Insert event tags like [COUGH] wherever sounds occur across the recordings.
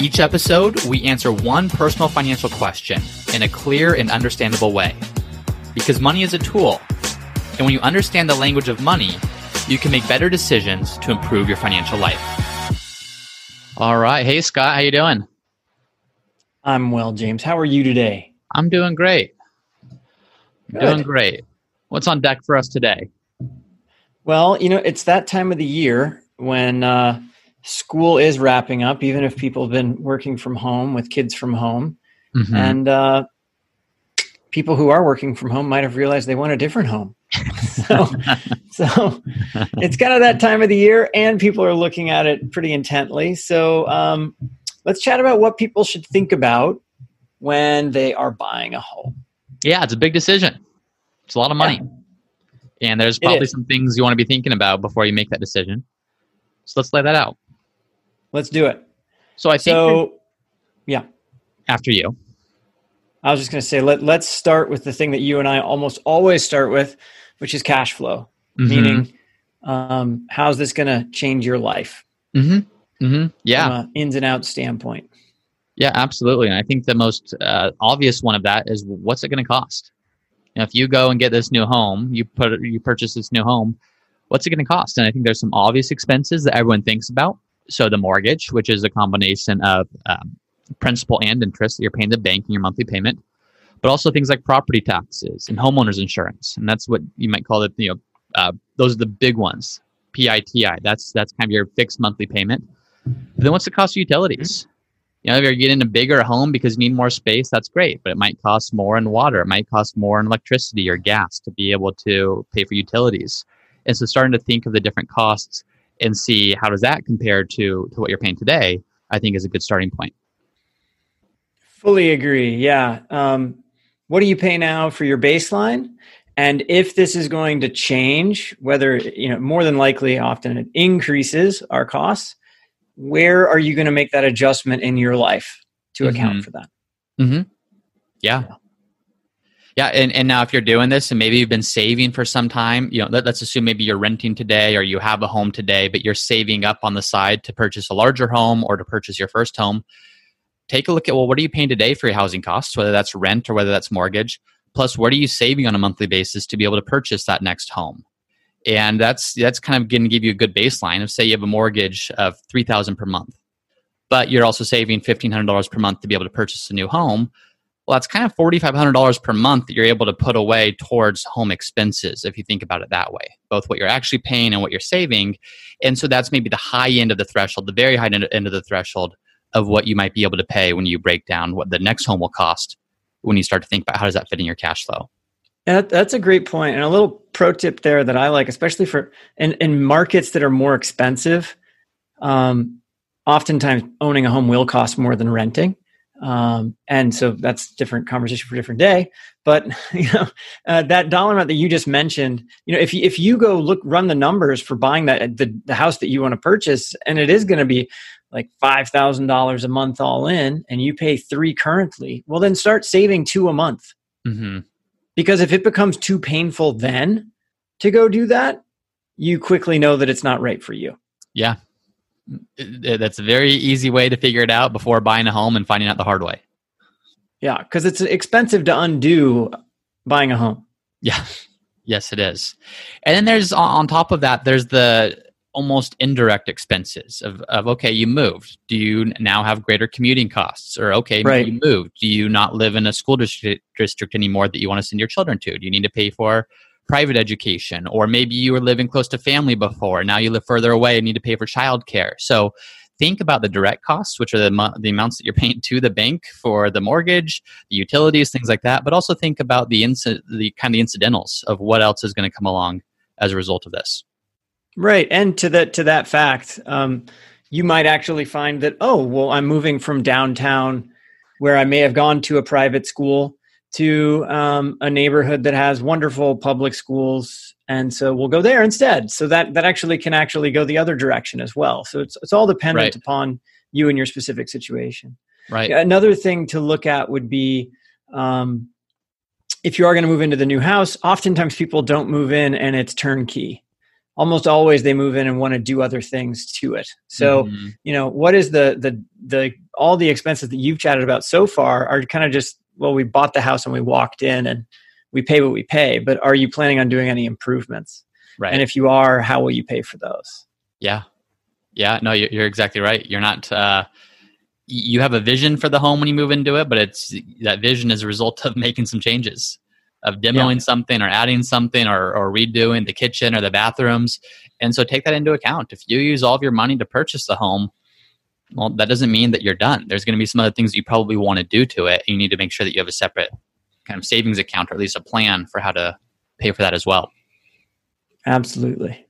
Each episode, we answer one personal financial question in a clear and understandable way. Because money is a tool, and when you understand the language of money, you can make better decisions to improve your financial life. All right, hey Scott, how you doing? I'm well, James. How are you today? I'm doing great. Good. Doing great. What's on deck for us today? Well, you know, it's that time of the year when uh, school is wrapping up, even if people have been working from home with kids from home. Mm-hmm. And uh, people who are working from home might have realized they want a different home. [LAUGHS] so, so it's kind of that time of the year, and people are looking at it pretty intently. So um, let's chat about what people should think about when they are buying a home. Yeah, it's a big decision. It's a lot of money. Yeah. And there's probably some things you want to be thinking about before you make that decision. So let's lay that out. Let's do it. So I think. So, yeah. After you. I was just going to say let let's start with the thing that you and I almost always start with, which is cash flow. Mm-hmm. Meaning, um, how's this going to change your life? Mm-hmm. Mm-hmm. Yeah. ins and outs standpoint. Yeah, absolutely. And I think the most uh, obvious one of that is what's it going to cost? Know, if you go and get this new home, you put you purchase this new home, what's it going to cost? And I think there's some obvious expenses that everyone thinks about so the mortgage, which is a combination of um, principal and interest that you're paying the bank in your monthly payment, but also things like property taxes and homeowners insurance, and that's what you might call it. You know, uh, those are the big ones. PITI. That's that's kind of your fixed monthly payment. But then what's the cost of utilities? You know, if you're getting a bigger home because you need more space, that's great, but it might cost more in water. It might cost more in electricity or gas to be able to pay for utilities. And so starting to think of the different costs and see how does that compare to to what you're paying today i think is a good starting point. Fully agree yeah. Um, what do you pay now for your baseline? And if this is going to change whether you know more than likely often it increases our costs where are you going to make that adjustment in your life to mm-hmm. account for that? Mm-hmm. yeah yeah, and, and now if you're doing this and maybe you've been saving for some time, you know, let, us assume maybe you're renting today or you have a home today, but you're saving up on the side to purchase a larger home or to purchase your first home. Take a look at well, what are you paying today for your housing costs, whether that's rent or whether that's mortgage? Plus, what are you saving on a monthly basis to be able to purchase that next home? And that's that's kind of going to give you a good baseline of say you have a mortgage of three thousand per month, but you're also saving fifteen hundred dollars per month to be able to purchase a new home well, that's kind of $4,500 per month that you're able to put away towards home expenses if you think about it that way, both what you're actually paying and what you're saving. And so that's maybe the high end of the threshold, the very high end of the threshold of what you might be able to pay when you break down what the next home will cost when you start to think about how does that fit in your cash flow. That's a great point. And a little pro tip there that I like, especially for in, in markets that are more expensive. Um, oftentimes, owning a home will cost more than renting. Um, and so that's different conversation for a different day. But [LAUGHS] you know, uh, that dollar amount that you just mentioned, you know, if you, if you go look, run the numbers for buying that the, the house that you want to purchase, and it is going to be like five thousand dollars a month all in, and you pay three currently, well, then start saving two a month. Mm-hmm. Because if it becomes too painful then to go do that, you quickly know that it's not right for you. Yeah, that's a very easy way to figure it out before buying a home and finding out the hard way. Yeah, because it's expensive to undo buying a home. Yeah, yes, it is. And then there's on top of that, there's the almost indirect expenses of, of okay, you moved. Do you now have greater commuting costs? Or okay, right. you moved. Do you not live in a school district, district anymore that you want to send your children to? Do you need to pay for private education, or maybe you were living close to family before, now you live further away and need to pay for childcare. So think about the direct costs, which are the, the amounts that you're [LAUGHS] paying to the bank for the mortgage, the utilities, things like that. But also think about the, inc- the kind of the incidentals of what else is going to come along as a result of this. Right, and to that to that fact, um, you might actually find that oh well, I'm moving from downtown where I may have gone to a private school to um, a neighborhood that has wonderful public schools. And so we'll go there instead. So that that actually can actually go the other direction as well. So it's, it's all dependent right. upon you and your specific situation. Right. Another thing to look at would be um, if you are going to move into the new house oftentimes people don't move in and it's turnkey. Almost always they move in and want to do other things to it. So mm-hmm. you know what is the the the all the expenses that you've chatted about so far are kind of just well we bought the house and we walked in and we pay what we pay but are you planning on doing any improvements? Right. And if you are how will you pay for those? Yeah. Yeah no you're exactly right. You're not uh you have a vision for the home when you move into it but it's that vision is a result of [LAUGHS] making some changes of demoing yeah. something or adding something or, or redoing the kitchen or the bathrooms. And so take that into account. If you use all of your money to purchase the home well that doesn't mean that you're done. There's going to be some other things you probably want to do to it and you need to make sure that you have a separate kind of savings account or at least a plan for how to pay for that as well. Absolutely.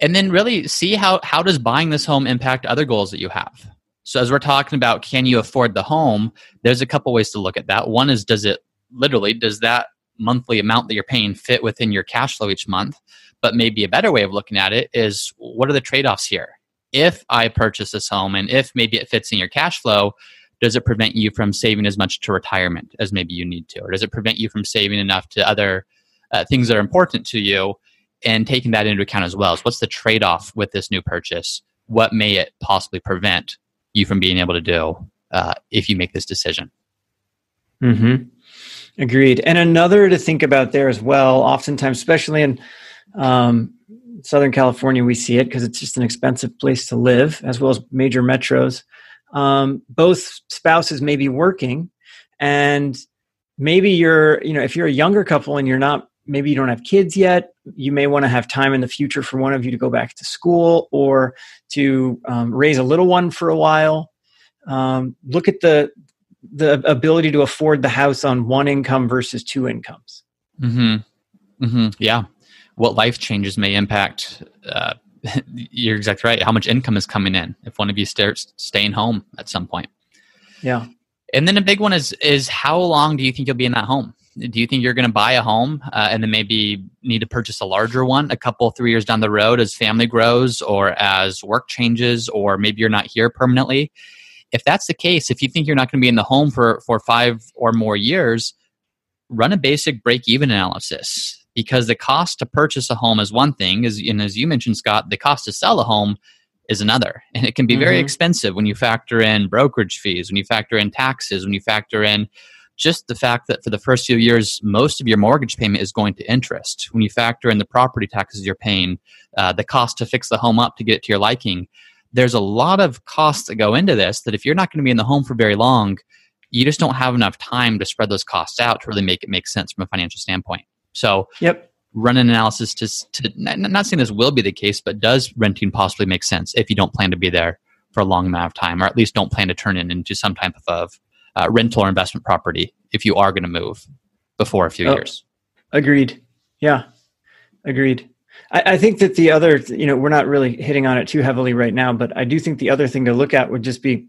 And then really see how how does buying this home impact other goals that you have? So as we're talking about can you afford the home? There's a couple ways to look at that. One is does it literally does that monthly amount that you're paying fit within your cash flow each month? But maybe a better way of looking at it is what are the trade-offs here if I purchase this home and if maybe it fits in your cash flow, does it prevent you from saving as much to retirement as maybe you need to? Or does it prevent you from saving enough to other uh, things that are important to you and taking that into account as well? So, what's the trade off with this new purchase? What may it possibly prevent you from being able to do uh, if you make this decision? Hmm. Agreed. And another to think about there as well. Oftentimes, especially in um, Southern California, we see it because it's just an expensive place to live, as well as major metros. Um, both spouses may be working, and maybe you're, you know, if you're a younger couple and you're not, maybe you don't have kids yet, you may want to have time in the future for one of you to go back to school or to um, raise a little one for a while. Um, look at the the ability to afford the house on one income versus two incomes. Mm hmm. Mm hmm. Yeah what life changes may impact uh, [LAUGHS] you're exactly right how much income is coming in if one of you starts staying home at some point. Yeah. And then a big one is is how long do you think you'll be in that home? Do you think you're going to buy a home uh, and then maybe need to purchase a larger one a couple three years down the road as family grows or as work changes or maybe you're not here permanently? If that's the case if you think you're not going to be in the home for for five or more years run a basic break even analysis because the cost to purchase a home is one thing is and as you mentioned scott the cost to sell a home is another. [LAUGHS] And it can be very mm-hmm. expensive when you factor in brokerage fees when you factor in taxes when you factor in just the fact that for the first few years most of your mortgage payment is going to interest. When you factor in the property taxes you're paying uh, the cost to fix the home up to get it to your liking there's a lot of costs that go into this that if you're not going to be in the home for very long you just don't have enough time to spread those costs out to really make it make sense from a financial standpoint so, yep. run an analysis to, to not saying this will be the case, but does renting possibly make sense if you don't plan to be there for a long amount of time, or at least don't plan to turn it into some type of uh, rental or investment property if you are going to move before a few oh, years. Agreed. Yeah, agreed. I, I, think that the other, you know, we're not really hitting on it too heavily right now, but I do think the other thing to look at would just be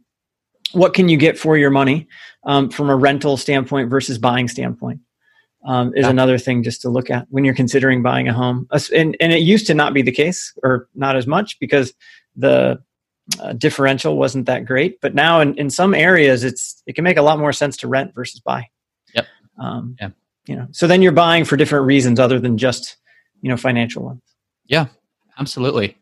what can you get for your money um, from a rental standpoint versus buying standpoint um, is yeah. another thing just to look at when you're considering buying a home. And, and it used to not be the case, or not as much, because the uh, differential wasn't that great. But now, in, in some areas, it's it can make a lot more sense to rent versus buy. Yep. Um, yeah. You know, so then you're buying for different reasons other than just you know financial ones. Yeah, absolutely.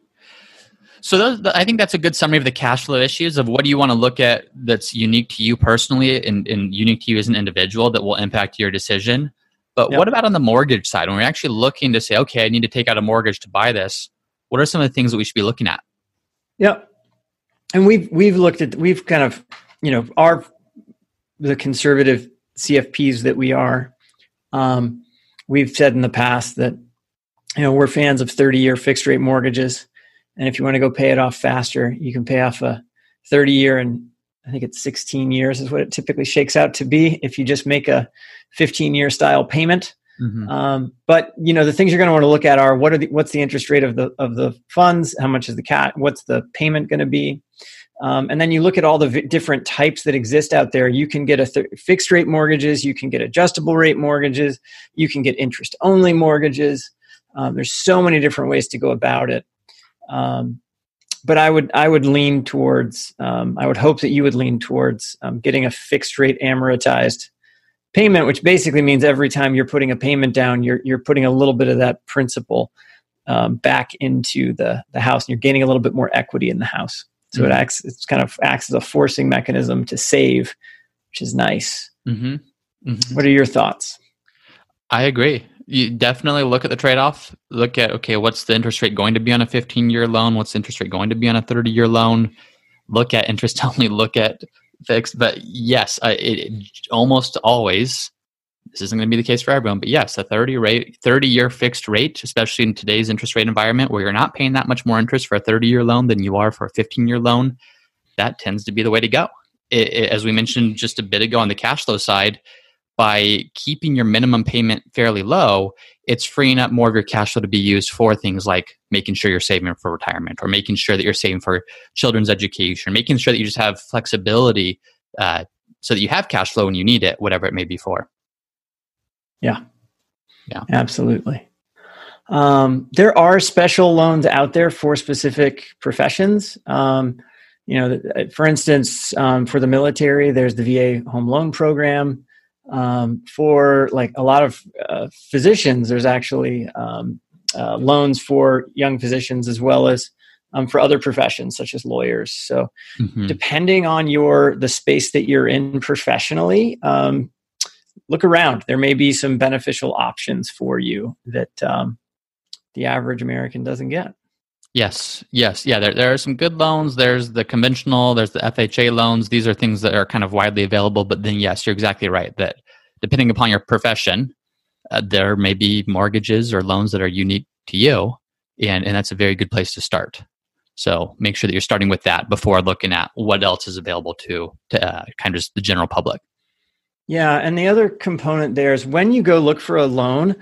So those, I think that's a good summary of the cash flow issues of what do you want to look at that's unique to you personally and, and unique to you as an individual that will impact your decision. But yep. what about on the mortgage side? When we're actually looking to say, okay, I need to take out a mortgage to buy this, what are some of the things that we should be looking at? Yeah. And we've we've looked at we've kind of, you know, our the conservative CFPs that we are, um, we've said in the past that you know we're fans of 30 year fixed rate mortgages. And if you want to go pay it off faster, you can pay off a 30 year and I think it's 16 years is what it typically shakes out to be if you just make a 15 year style payment. Mm-hmm. Um, but you know the things you're going to want to look at are what are the what's the interest rate of the of the funds? How much is the cat? What's the payment going to be? Um, and then you look at all the v- different types that exist out there. You can get a th- fixed rate mortgages, you can get adjustable rate mortgages, you can get interest only mortgages. Um, there's so many different ways to go about it. Um, but I would I would lean towards um, I would hope that you would lean towards um, getting a fixed rate amortized payment, which basically means every time you're putting a payment down, you're you're putting a little bit of that principal um, back into the the house, and you're gaining a little bit more equity in the house. So mm-hmm. it acts it's kind of acts as a forcing mechanism to save, which is nice. Mm-hmm. Mm-hmm. What are your thoughts? I agree you definitely look at the trade off. Look at, okay, what's the interest rate going to be on a 15 year loan? What's the interest rate going to be on a 30 year loan? Look at interest [LAUGHS] only, look at fixed. But yes, uh, it, it, almost always, this isn't going to be the case for everyone, but yes, a 30 rate, 30 year fixed rate, especially in today's interest rate environment where you're not paying that much more interest for a 30 year loan than you are for a 15 year loan, that tends to be the way to go. It, as we mentioned just a bit ago on the cash flow side, by keeping your minimum payment fairly low, it's freeing up more of your cash flow to be used for things like making sure you're saving for retirement or making sure that you're saving for children's education, making sure that you just have flexibility uh, so that you have cash flow when you need it, whatever it may be for. Yeah. Yeah. Absolutely. Um, there are special loans out there for specific professions. Um, you know, for instance, um, for the military, there's the VA home loan program um, for like a lot of uh, physicians there's actually um, uh, loans for young physicians as well as um, for other professions such as lawyers. So mm-hmm. depending on your the space that you're in professionally um, look around. There may be some beneficial options for you that um, the average american doesn't get Yes, yes, yeah. There, there are some good loans. There's the conventional. There's the FHA loans. These are things that are kind of widely available. But then, yes, you're exactly right. That depending upon your profession, uh, there may be mortgages or loans that are unique to you, and and that's a very good place to start. So make sure that you're starting with that before looking at what else is available to to uh, kind of just the general public. Yeah, and the other component there is when you go look for a loan.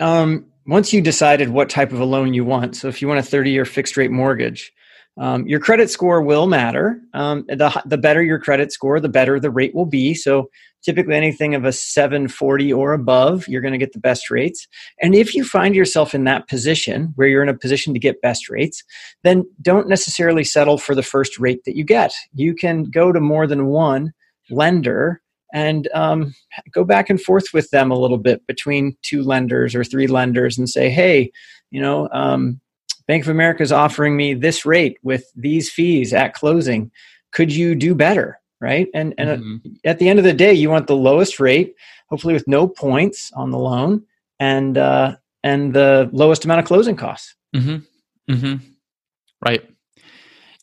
Um, once you decided what type of a loan you want, so if you want a 30 year fixed rate mortgage, um, your credit score will matter. Um, the, the better your credit score, the better the rate will be. So typically anything of a 740 or above, you're going to get the best rates. And if you find yourself in that position where you're in a position to get best rates, then don't necessarily settle for the first rate that you get. You can go to more than one lender and um, go back and forth with them a little bit between two lenders or three lenders and say, hey, you know, um, Bank of America is offering me this rate with these fees at closing. Could you do better? Right. And, and mm-hmm. at the end of the day, you want the lowest rate, hopefully with no points on the loan and, uh, and the lowest amount of closing costs. Mm-hmm. Mm-hmm. Right.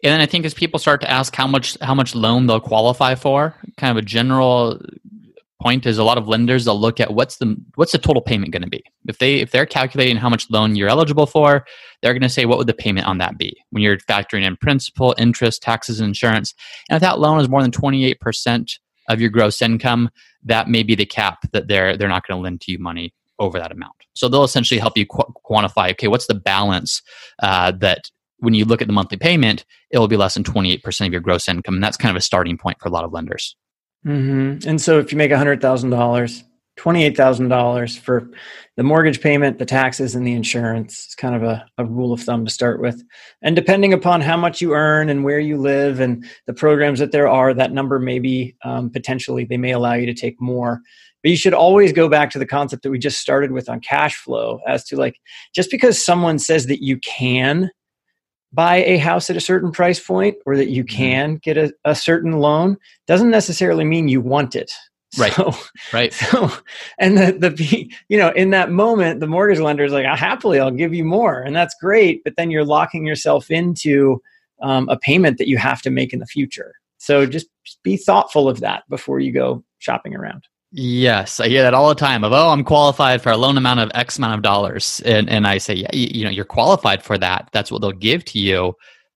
And then I think as people start to ask how much how much loan they'll qualify for, kind of a general point is a lot of lenders they'll look at what's the what's the total payment going to be. If they if they're calculating how much loan you're eligible for, they're going to say what would the payment on that be when you're factoring in principal, interest, taxes, and insurance. And if that loan is more than 28% of your gross income, that may be the cap that they're they're not going to lend to you money over that amount. So they'll essentially help you qu- quantify. Okay, what's the balance uh, that when you look at the monthly payment, it will be less than 28% of your gross income. And that's kind of a starting point for a lot of lenders. Mm-hmm. And so if you make $100,000, $28,000 for the mortgage payment, the taxes, and the insurance. It's kind of a, a rule of thumb to start with. And depending upon how much you earn and where you live and the programs that there are, that number may be um, potentially, they may allow you to take more. But you should always go back to the concept that we just started with on cash flow as to like, just because someone says that you can buy a house at a certain price point or that you mm-hmm. can get a, a certain loan doesn't necessarily mean you want it. [LAUGHS] Right. So, right. so and the, the [LAUGHS] you know in that moment the mortgage lender is like happily i'll give you more and that's great but then you're locking yourself into um, a payment that you have to make in the future. So just, just be thoughtful of that before you go shopping around Yes, I hear that all the time. Of oh, I'm qualified for a loan amount of X amount of dollars, and and I say, yeah, you, you know, you're qualified for that. That's what they'll give to you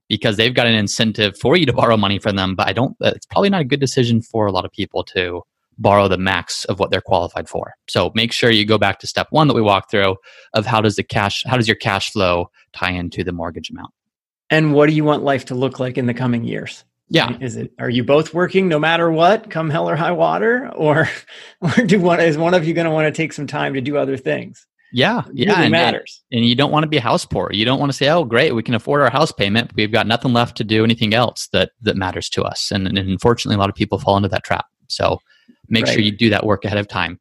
because they've got an incentive for you to borrow money from them. But I don't. Uh, it's probably not a good decision for a lot of people to borrow the max of what they're qualified for. So make sure you go back to step one that we walked through of how does the cash, how does your cash flow tie into the mortgage amount, and what do you want life to look like in the coming years? Yeah. Is it are you both working no matter what, come hell or high water, or [LAUGHS] or do one is one of you going to want to take some time to do other things? Yeah, It yeah, really and, matters. and you don't want to be house poor. You don't want to say, "Oh, great, we can afford our house payment. But we've got nothing left to do anything else that that matters to us." And, and unfortunately, a lot of people fall into that trap. So make sure you do that work ahead of time.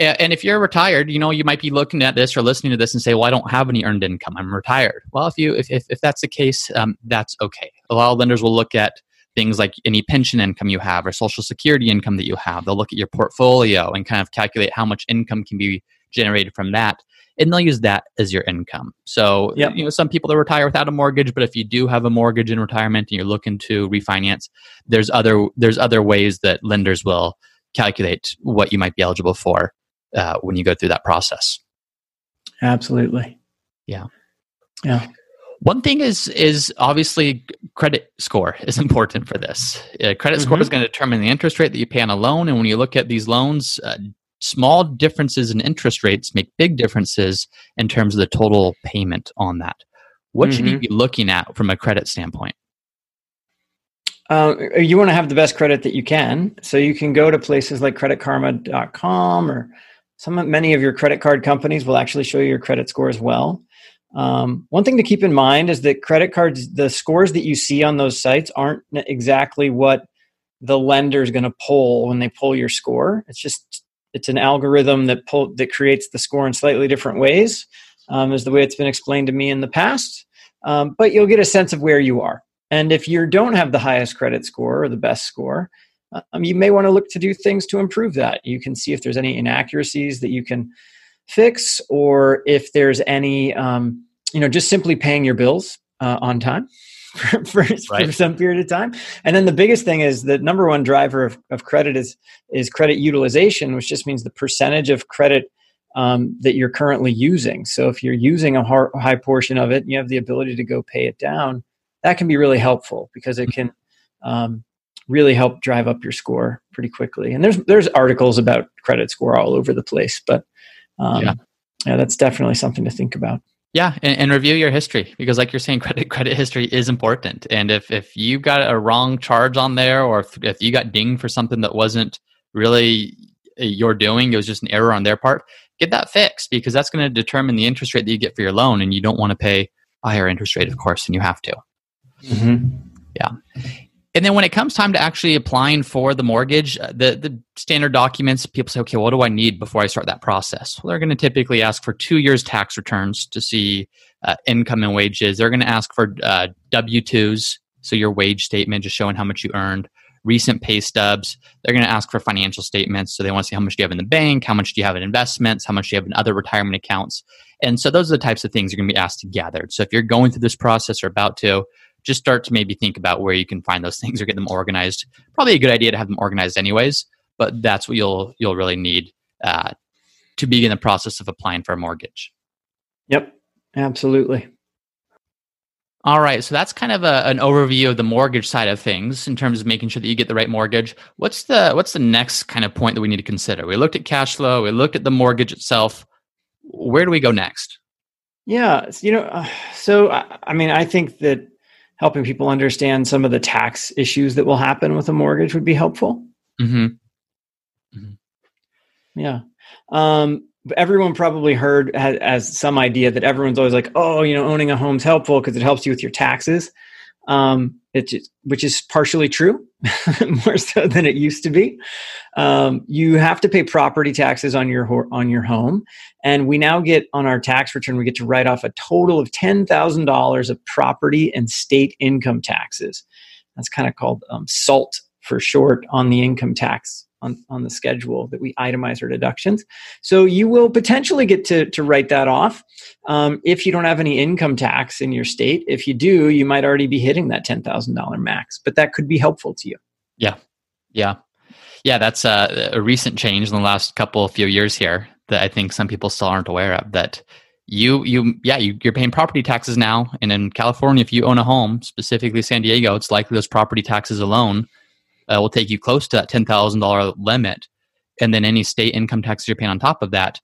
And if you're retired, you know you might be looking at this or listening to this and say, "Well, I don't have any earned income. I'm retired." Well, if you if if, if that's the case, um, that's okay. A lot of lenders will look at things like any pension income you have or social security income that you have. They'll look at your portfolio and kind of calculate how much income can be generated from that and they'll use that as your income. So, Yep. you know, some people that retire without a mortgage, but if you do have a mortgage in retirement and you're looking to refinance, there's other there's other ways that lenders will calculate what you might be eligible for uh, when you go through that process. Absolutely. Yeah. Yeah. One thing is is obviously credit score is [LAUGHS] important for this. Uh, credit score Mhm. is going to determine the interest rate that you pay on a loan, and when you look at these loans, uh, small differences in interest rates make big differences in terms of the total payment on that. What should you Mhm. be looking at from a credit standpoint? Uh, you want to have the best credit that you can. So you can go to places like creditkarma.com or some many of your credit card companies will actually show you your credit score as well. Um, one thing to keep in mind is that credit cards, the scores that you see on those sites aren't exactly what the lender is going to pull when they pull your score. It's just it's an algorithm that pull that creates the score in slightly different ways, um, is the way it's been explained to me in the past. Um, but you'll get a sense of where you are. And if you don't have the highest credit score or the best score, um, you may want to look to do things to improve that. You can see if there's any inaccuracies that you can fix, or if there's any, um, you know, just simply paying your bills uh, on time [LAUGHS] for, for, for some period of time. And then the biggest thing is the number one driver of, of credit is is credit utilization, which just means the percentage of credit um, that you're currently using. So if you're using a high portion of it, and you have the ability to go pay it down. That can be really helpful because it can um, really help drive up your score pretty quickly. And there's there's articles about credit score all over the place, but um, Yeah. yeah. that's definitely something to think about. Yeah, and, and review your history because, like you're saying, [LAUGHS] credit credit history is important. And if if you got a wrong charge on there, or if, if you got dinged for something that wasn't really uh, your doing, it was just an error on their part, get that fixed because that's going to determine the interest rate that you get for your loan, and you don't want to pay a higher interest rate, of course, than you have to. And then when it comes time to actually applying for the mortgage, uh, the the standard documents, people say, okay, what do I need before I start that process? Well, they're going to typically ask for two years tax returns to see uh, income and wages. They're going to ask for uh, W twos, so your wage statement just showing how much you earned. Recent pay stubs. They're going to ask for financial statements, so they want to see how much do you have in the bank, how much do you have in investments, how much do you have in other retirement accounts, and so those are the types of things you're going to be asked to gather. So if you're going through this process or about to, just start to maybe think about where you can find those things or get them organized. Probably a good idea to have them organized anyways, but that's what you'll you'll really need uh, to begin the process of applying for a mortgage. Yep, absolutely. All right, so that's kind of a, an overview of the mortgage side of things in terms of making sure that you get the right mortgage. What's the what's the next kind of point that we need to consider? We looked at cash flow, we looked at the mortgage itself. Where do we go next? Yeah, you know, uh, so I, I mean, I think that helping people understand some of the tax issues that will happen with a mortgage would be helpful. hmm Yeah. Um, everyone probably heard has, has some idea that everyone's always like, oh, you know, owning a home's helpful because it helps you with your taxes. Um, it just, which is partially true, [LAUGHS] more so than it used to be. Um, you have to pay property taxes on your on your home, and we now get on our tax return we get to write off a total of ten thousand dollars of property and state income taxes. That's kind of called um, SALT for short on the income tax on, on the schedule that we itemize our deductions. So you will potentially get to, to write that off um, if you don't have any income tax in your state. If you do, you might already be hitting that $10,000 max, but that could be helpful to you. Yeah, yeah, yeah. That's a, a recent change in the last couple of few years here that I think some people still aren't aware of. That you you yeah you, you're paying property taxes now, and in California, if you own a home, specifically San Diego, it's likely those property taxes alone uh, will take you close to that ten thousand dollar limit, and then any state income taxes you're paying on top of that.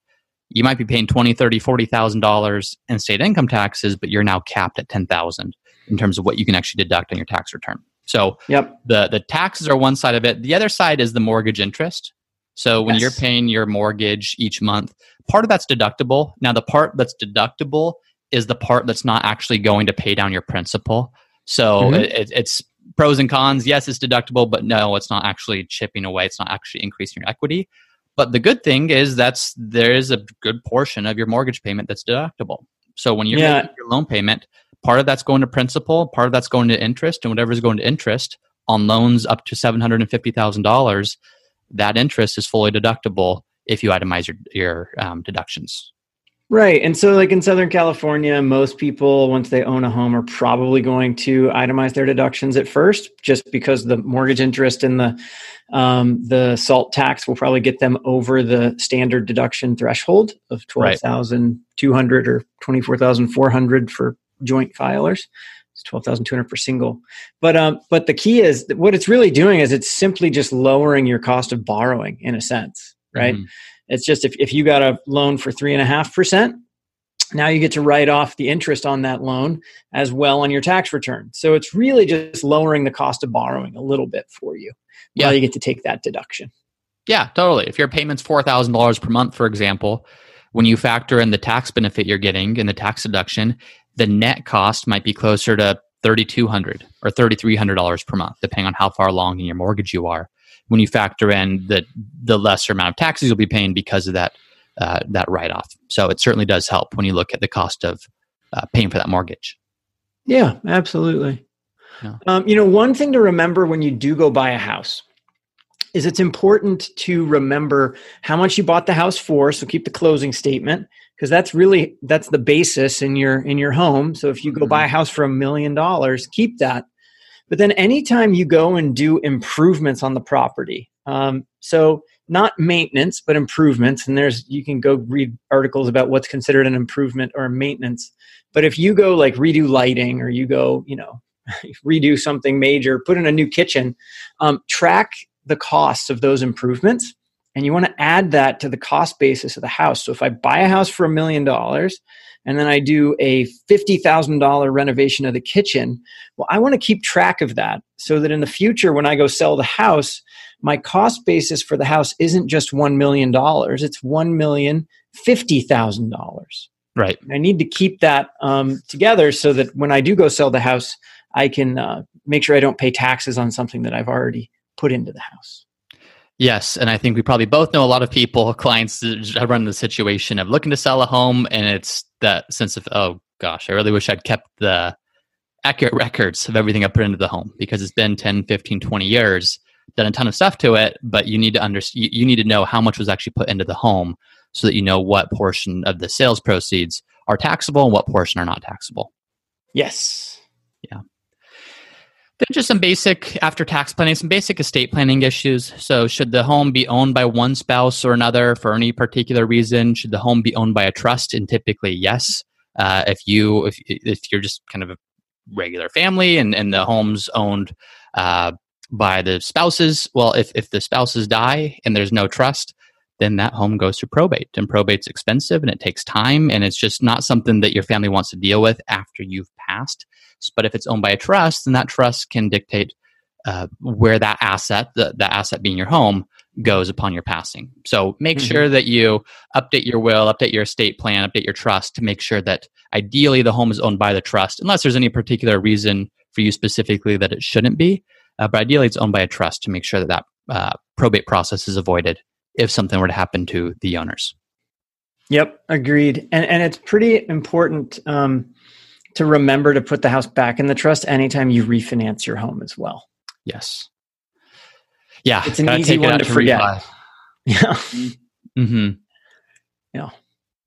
You might be paying twenty, thirty, forty thousand dollars in state income taxes, but you're now capped at ten thousand in terms of what you can actually deduct on your tax return. So yep. the the taxes are one side of it. The other side is the mortgage interest. So when yes. you're paying your mortgage each month, part of that's deductible. Now the part that's deductible is the part that's not actually going to pay down your principal. So mm-hmm. it, it's pros and cons. Yes, it's deductible, but no, it's not actually chipping away. It's not actually increasing your equity. But the good thing is that's there is a good portion of your mortgage payment that's deductible. So when you're yeah. making your loan payment, part of that's going to principal, part of that's going to interest, and whatever is going to interest on loans up to seven hundred and fifty thousand dollars, that interest is fully deductible if you itemize your your um, deductions. Right. And so, like in Southern California, most people, once they own a home, are probably going to itemize their deductions at first, just because the mortgage interest and the um, the SALT tax will probably get them over the standard deduction threshold of twelve thousand two hundred or twenty four thousand four hundred for joint filers. It's twelve thousand two hundred for single. But um, but the key is what it's really doing is it's simply just lowering your cost of borrowing in a sense, right? Mm-hmm it's just if, if you got a loan for three and a half percent, now you get to write off the interest on that loan as well on your tax return. So it's really just lowering the cost of borrowing a little bit for you. Yeah, you get to take that deduction. Yeah, totally. If your payment's four thousand dollars per month, for example, when you factor in the tax benefit you're getting and the tax deduction, the net cost might be closer to thirty two hundred or thirty three hundred dollars per month, depending on how far along in your mortgage you are when you factor in the the lesser amount of taxes you'll be paying because of that uh, that write off. So it certainly does help when you look at the cost of uh, paying for that mortgage. Yeah, absolutely. Yeah. Um, you know, one thing to remember when you do go buy a house is it's important to remember how much you bought the house for. So keep the closing statement because that's really that's the basis in your in your home. So if you go mm-hmm. buy a house for a million dollars, keep that but then anytime you go and do improvements on the property, um, so not maintenance, but improvements, and there's you can go read articles about what's considered an improvement or a maintenance. But if you go like redo lighting or you go, you know, [LAUGHS] redo something major, put in a new kitchen, um, track the costs of those improvements and you want to add that to the cost basis of the house. So if I buy a house for a million dollars and then I do a $50,000 renovation of the kitchen, well, I want to keep track of that so that in the future, when I go sell the house, my cost basis for the house isn't just $1 million, it's $1,050,000. Right. I need to keep that um, together so that when I do go sell the house, I can uh, make sure I don't pay taxes on something that I've already put into the house. Yes, and I think we probably both know a lot of people, clients that run the situation of looking to sell a home, and it's that sense of, oh gosh, I really wish I'd kept the accurate records of everything I put into the home because it's been 10, 15, 20 years, done a ton of stuff to it, but you need to understand you need to know how much was actually put into the home so that you know what portion of the sales proceeds are taxable and what portion are not taxable. Yes. Yeah. Just some basic after tax planning, some basic estate planning issues. So, should the home be owned by one spouse or another for any particular reason? Should the home be owned by a trust? And typically, yes. Uh, if you if if you're just kind of a regular family and and the home's owned uh, by the spouses, well, if if the spouses die and there's no trust, then that home goes to probate. And probate's expensive and it takes time, and it's just not something that your family wants to deal with after you've passed. But if it's owned by a trust, then that trust can dictate uh, where that asset, the, the asset being your home, goes upon your passing. So make mm-hmm. sure that you update your will, update your estate plan, update your trust to make sure that ideally the home is owned by the trust, unless there's any particular reason for you specifically that it shouldn't be. Uh, but ideally, it's owned by a trust to make sure that that uh, probate process is avoided if something were to happen to the owners. Yep, agreed. And and it's pretty important um, to remember to put the house back in the trust anytime you refinance your home as well. Yes. Yeah. It's an easy one to, to forget. Refi. [LAUGHS] Yeah. Mm-hmm. Yeah.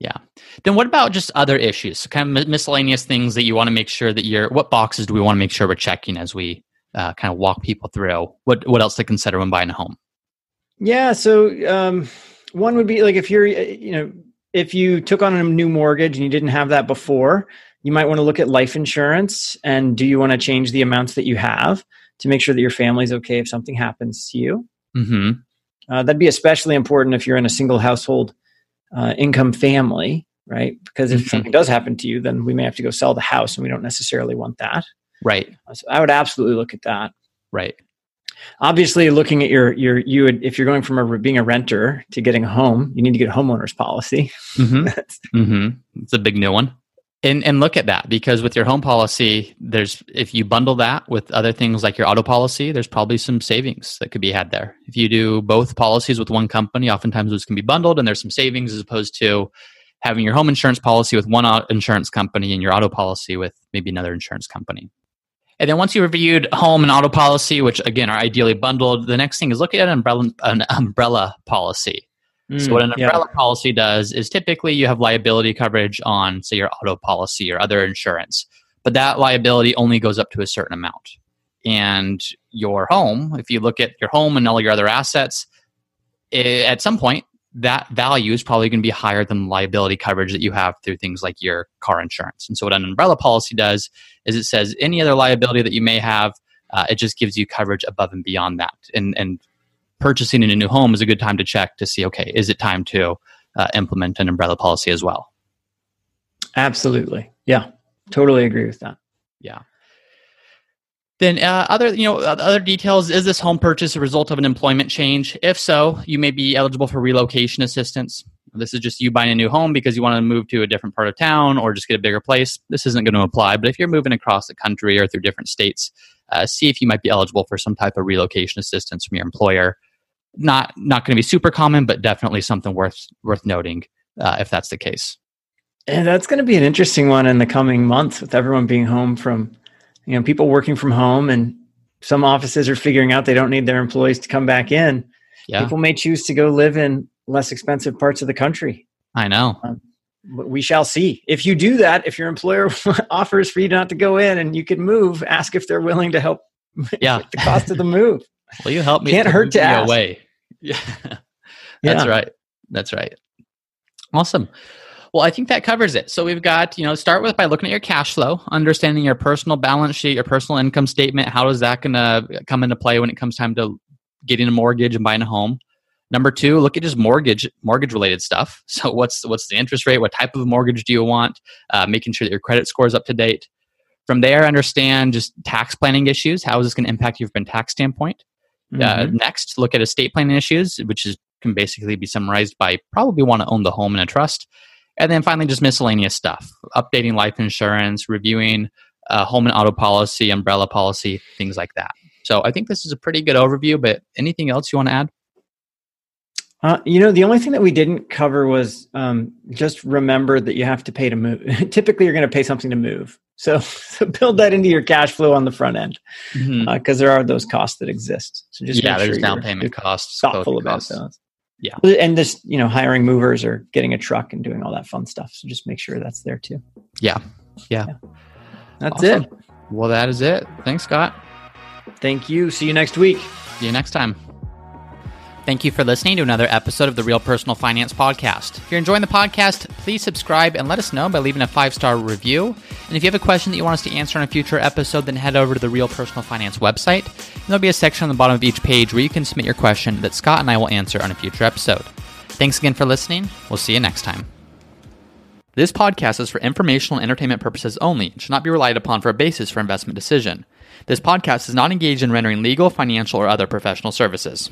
Yeah. Then what about just other issues? Kind of miscellaneous things that you want to make sure that you're, what boxes do we want to make sure we're checking as we uh, kind of walk people through? What, what else to consider when buying a home? Yeah. So, um, one would be like if you're, you know, if you took on a new mortgage and you didn't have that before, you might want to look at life insurance and do you want to change the amounts that you have to make sure that your family's okay if something happens to you. Mm-hmm. Uh, that'd be especially important if you're in a single household uh, income family, right? Because if mm-hmm. something does happen to you, then we may have to go sell the house, and we don't necessarily want that. Right. Uh, so I would absolutely look at that. Right. Obviously, looking at your your you would if you're going from a, being a renter to getting a home, you need to get a homeowner's policy. Mm-hmm. [LAUGHS] mm-hmm. It's a big new one. And and look at that because with your home policy, there's if you bundle that with other things like your auto policy, there's probably some savings that could be had there. If you do both policies with one company, oftentimes those can be bundled and there's some savings as opposed to having your home insurance policy with one insurance company and your auto policy with maybe another insurance company. And then once you reviewed home and auto policy, which again are ideally bundled, the next thing is look at an umbrella, an umbrella policy. Mm, so what an umbrella yeah. policy does is typically you have liability coverage on, say, your auto policy or other insurance, but that liability only goes up to a certain amount. And your home, if you look at your home and all your other assets, it, at some point that value is probably going to be higher than the liability coverage that you have through things like your car insurance. And so, what an umbrella policy does is it says any other liability that you may have, uh, it just gives you coverage above and beyond that. And, and purchasing in a new home is a good time to check to see okay, is it time to uh, implement an umbrella policy as well? Absolutely. Yeah, totally agree with that. Yeah. Then uh, other you know other details is this home purchase a result of an employment change? If so, you may be eligible for relocation assistance. This is just you buying a new home because you want to move to a different part of town or just get a bigger place. This isn't going to apply. But if you're moving across the country or through different states, uh, see if you might be eligible for some type of relocation assistance from your employer. Not not going to be super common, but definitely something worth worth noting uh, if that's the case. And that's going to be an interesting one in the coming months with everyone being home from you know people working from home and some offices are figuring out they don't need their employees to come back in. Yeah. people may choose to go live in less expensive parts of the country. I know. Um, we shall see. If you do that if your employer [LAUGHS] offers for you not to go in and you can move ask if they're willing to help [LAUGHS] yeah. the cost of the move. [LAUGHS] Will you help me can't hurt to ask. away. Yeah. That's yeah. right. That's right. Awesome well, I think that covers it. So we've got, you know, start with by looking at your cash flow, understanding your personal balance sheet, your personal income statement. How is that going to come into play when it comes time to getting a mortgage and buying a home? Number two, look at just mortgage mortgage related stuff. [LAUGHS] So what's what's the interest rate? What type of mortgage do you want? Uh, making sure that your credit score is up to date. From there, understand just tax planning issues. How is this going to impact you from a tax standpoint? Uh, mm-hmm. Uh, next, look at estate planning issues, which is can basically be summarized by probably want to own the home in a trust. And then finally, just miscellaneous stuff updating life insurance, reviewing uh, home and auto policy, umbrella policy, things like that. So I think this is a pretty good overview, but anything else you want to add? Uh, you know, the only thing that we didn't cover was um, just remember that you have to pay to move. [LAUGHS] Typically, you're going to pay something to move. So, [LAUGHS] so build that into your cash flow on the front end because mm-hmm. uh, there are those costs that exist. So just yeah, there's sure down payment costs, thoughtful about costs. those. Yeah. And this, you know, hiring movers or getting a truck and doing all that fun stuff. So just make sure that's there too. Yeah. Yeah. yeah. That's awesome. it. Well, that is it. Thanks, Scott. Thank you. See you next week. See you next time. Thank you for listening to another episode of the Real Personal Finance Podcast. If you're enjoying the podcast, please subscribe and let us know by leaving a five star review. And if you have a question that you want us to answer in a future episode, then head over to the Real Personal Finance website. And there'll be a section on the bottom of each page where you can submit your question that Scott and I will answer on a future episode. Thanks again for listening. We'll see you next time. This podcast is for informational and entertainment purposes only and should not be relied upon for a basis for investment decision. This podcast is not engaged in rendering legal, financial, or other professional services.